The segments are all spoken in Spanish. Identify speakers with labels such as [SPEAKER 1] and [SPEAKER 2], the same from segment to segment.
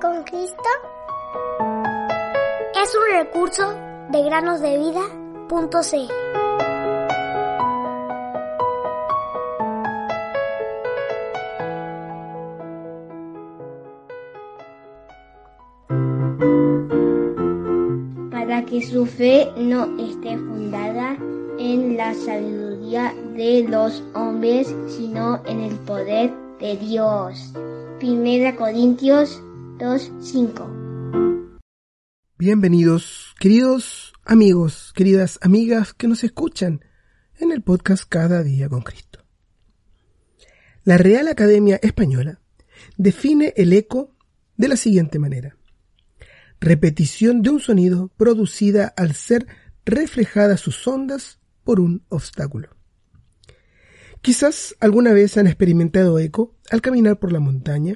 [SPEAKER 1] Con Cristo es un recurso de granosdevida.cl.
[SPEAKER 2] para que su fe no esté fundada en la sabiduría de los hombres, sino en el poder de Dios. Primera Corintios 2:5.
[SPEAKER 3] Bienvenidos, queridos amigos, queridas amigas que nos escuchan en el podcast Cada día con Cristo. La Real Academia Española define el eco de la siguiente manera. Repetición de un sonido producida al ser reflejadas sus ondas por un obstáculo. Quizás alguna vez han experimentado eco al caminar por la montaña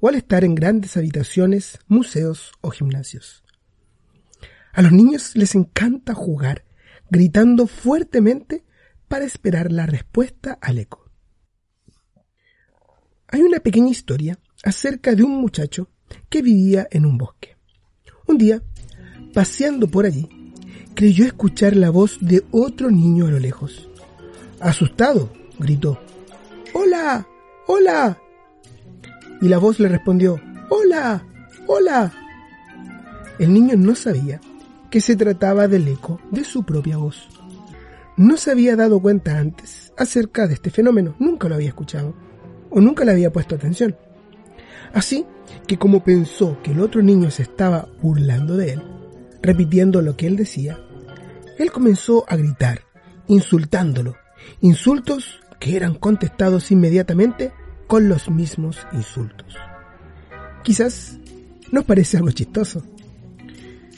[SPEAKER 3] o al estar en grandes habitaciones, museos o gimnasios. A los niños les encanta jugar, gritando fuertemente para esperar la respuesta al eco. Hay una pequeña historia acerca de un muchacho que vivía en un bosque. Un día, paseando por allí, creyó escuchar la voz de otro niño a lo lejos. Asustado, gritó, ¡Hola! ¡Hola! Y la voz le respondió, ¡Hola! ¡Hola! El niño no sabía que se trataba del eco de su propia voz. No se había dado cuenta antes acerca de este fenómeno, nunca lo había escuchado o nunca le había puesto atención. Así que como pensó que el otro niño se estaba burlando de él, repitiendo lo que él decía, él comenzó a gritar, insultándolo, insultos que eran contestados inmediatamente con los mismos insultos. Quizás nos parece algo chistoso,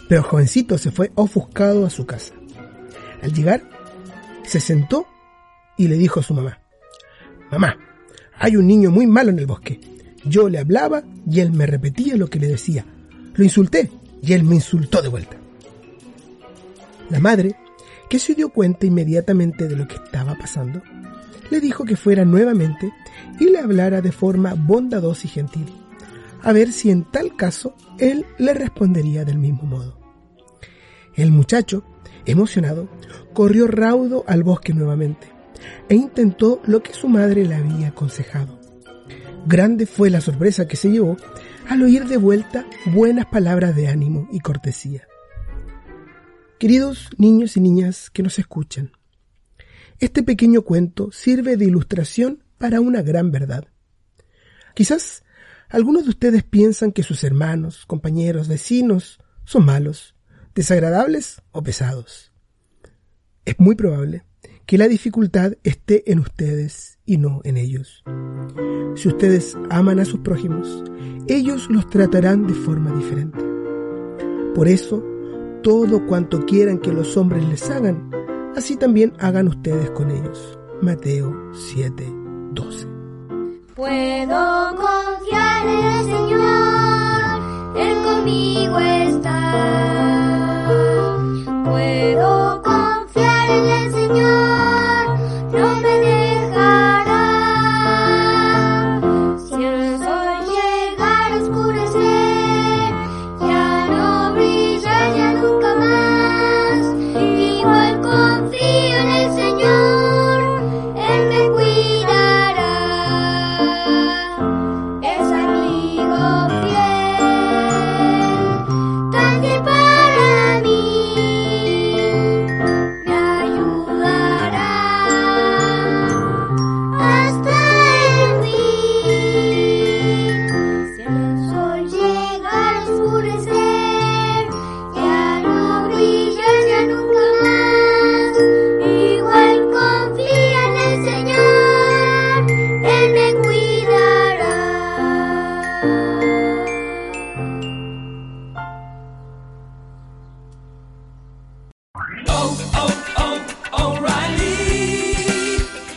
[SPEAKER 3] pero el jovencito se fue ofuscado a su casa. Al llegar, se sentó y le dijo a su mamá, Mamá, hay un niño muy malo en el bosque. Yo le hablaba y él me repetía lo que le decía. Lo insulté y él me insultó de vuelta. La madre, que se dio cuenta inmediatamente de lo que estaba pasando, le dijo que fuera nuevamente y le hablara de forma bondadosa y gentil, a ver si en tal caso él le respondería del mismo modo. El muchacho, emocionado, corrió raudo al bosque nuevamente e intentó lo que su madre le había aconsejado. Grande fue la sorpresa que se llevó al oír de vuelta buenas palabras de ánimo y cortesía. Queridos niños y niñas que nos escuchan, este pequeño cuento sirve de ilustración para una gran verdad. Quizás algunos de ustedes piensan que sus hermanos, compañeros, vecinos son malos, desagradables o pesados. Es muy probable que la dificultad esté en ustedes y no en ellos. Si ustedes aman a sus prójimos, ellos los tratarán de forma diferente. Por eso, todo cuanto quieran que los hombres les hagan, así también hagan ustedes con ellos. Mateo 7, 12.
[SPEAKER 4] Puedo confiar en el Señor, Él conmigo está.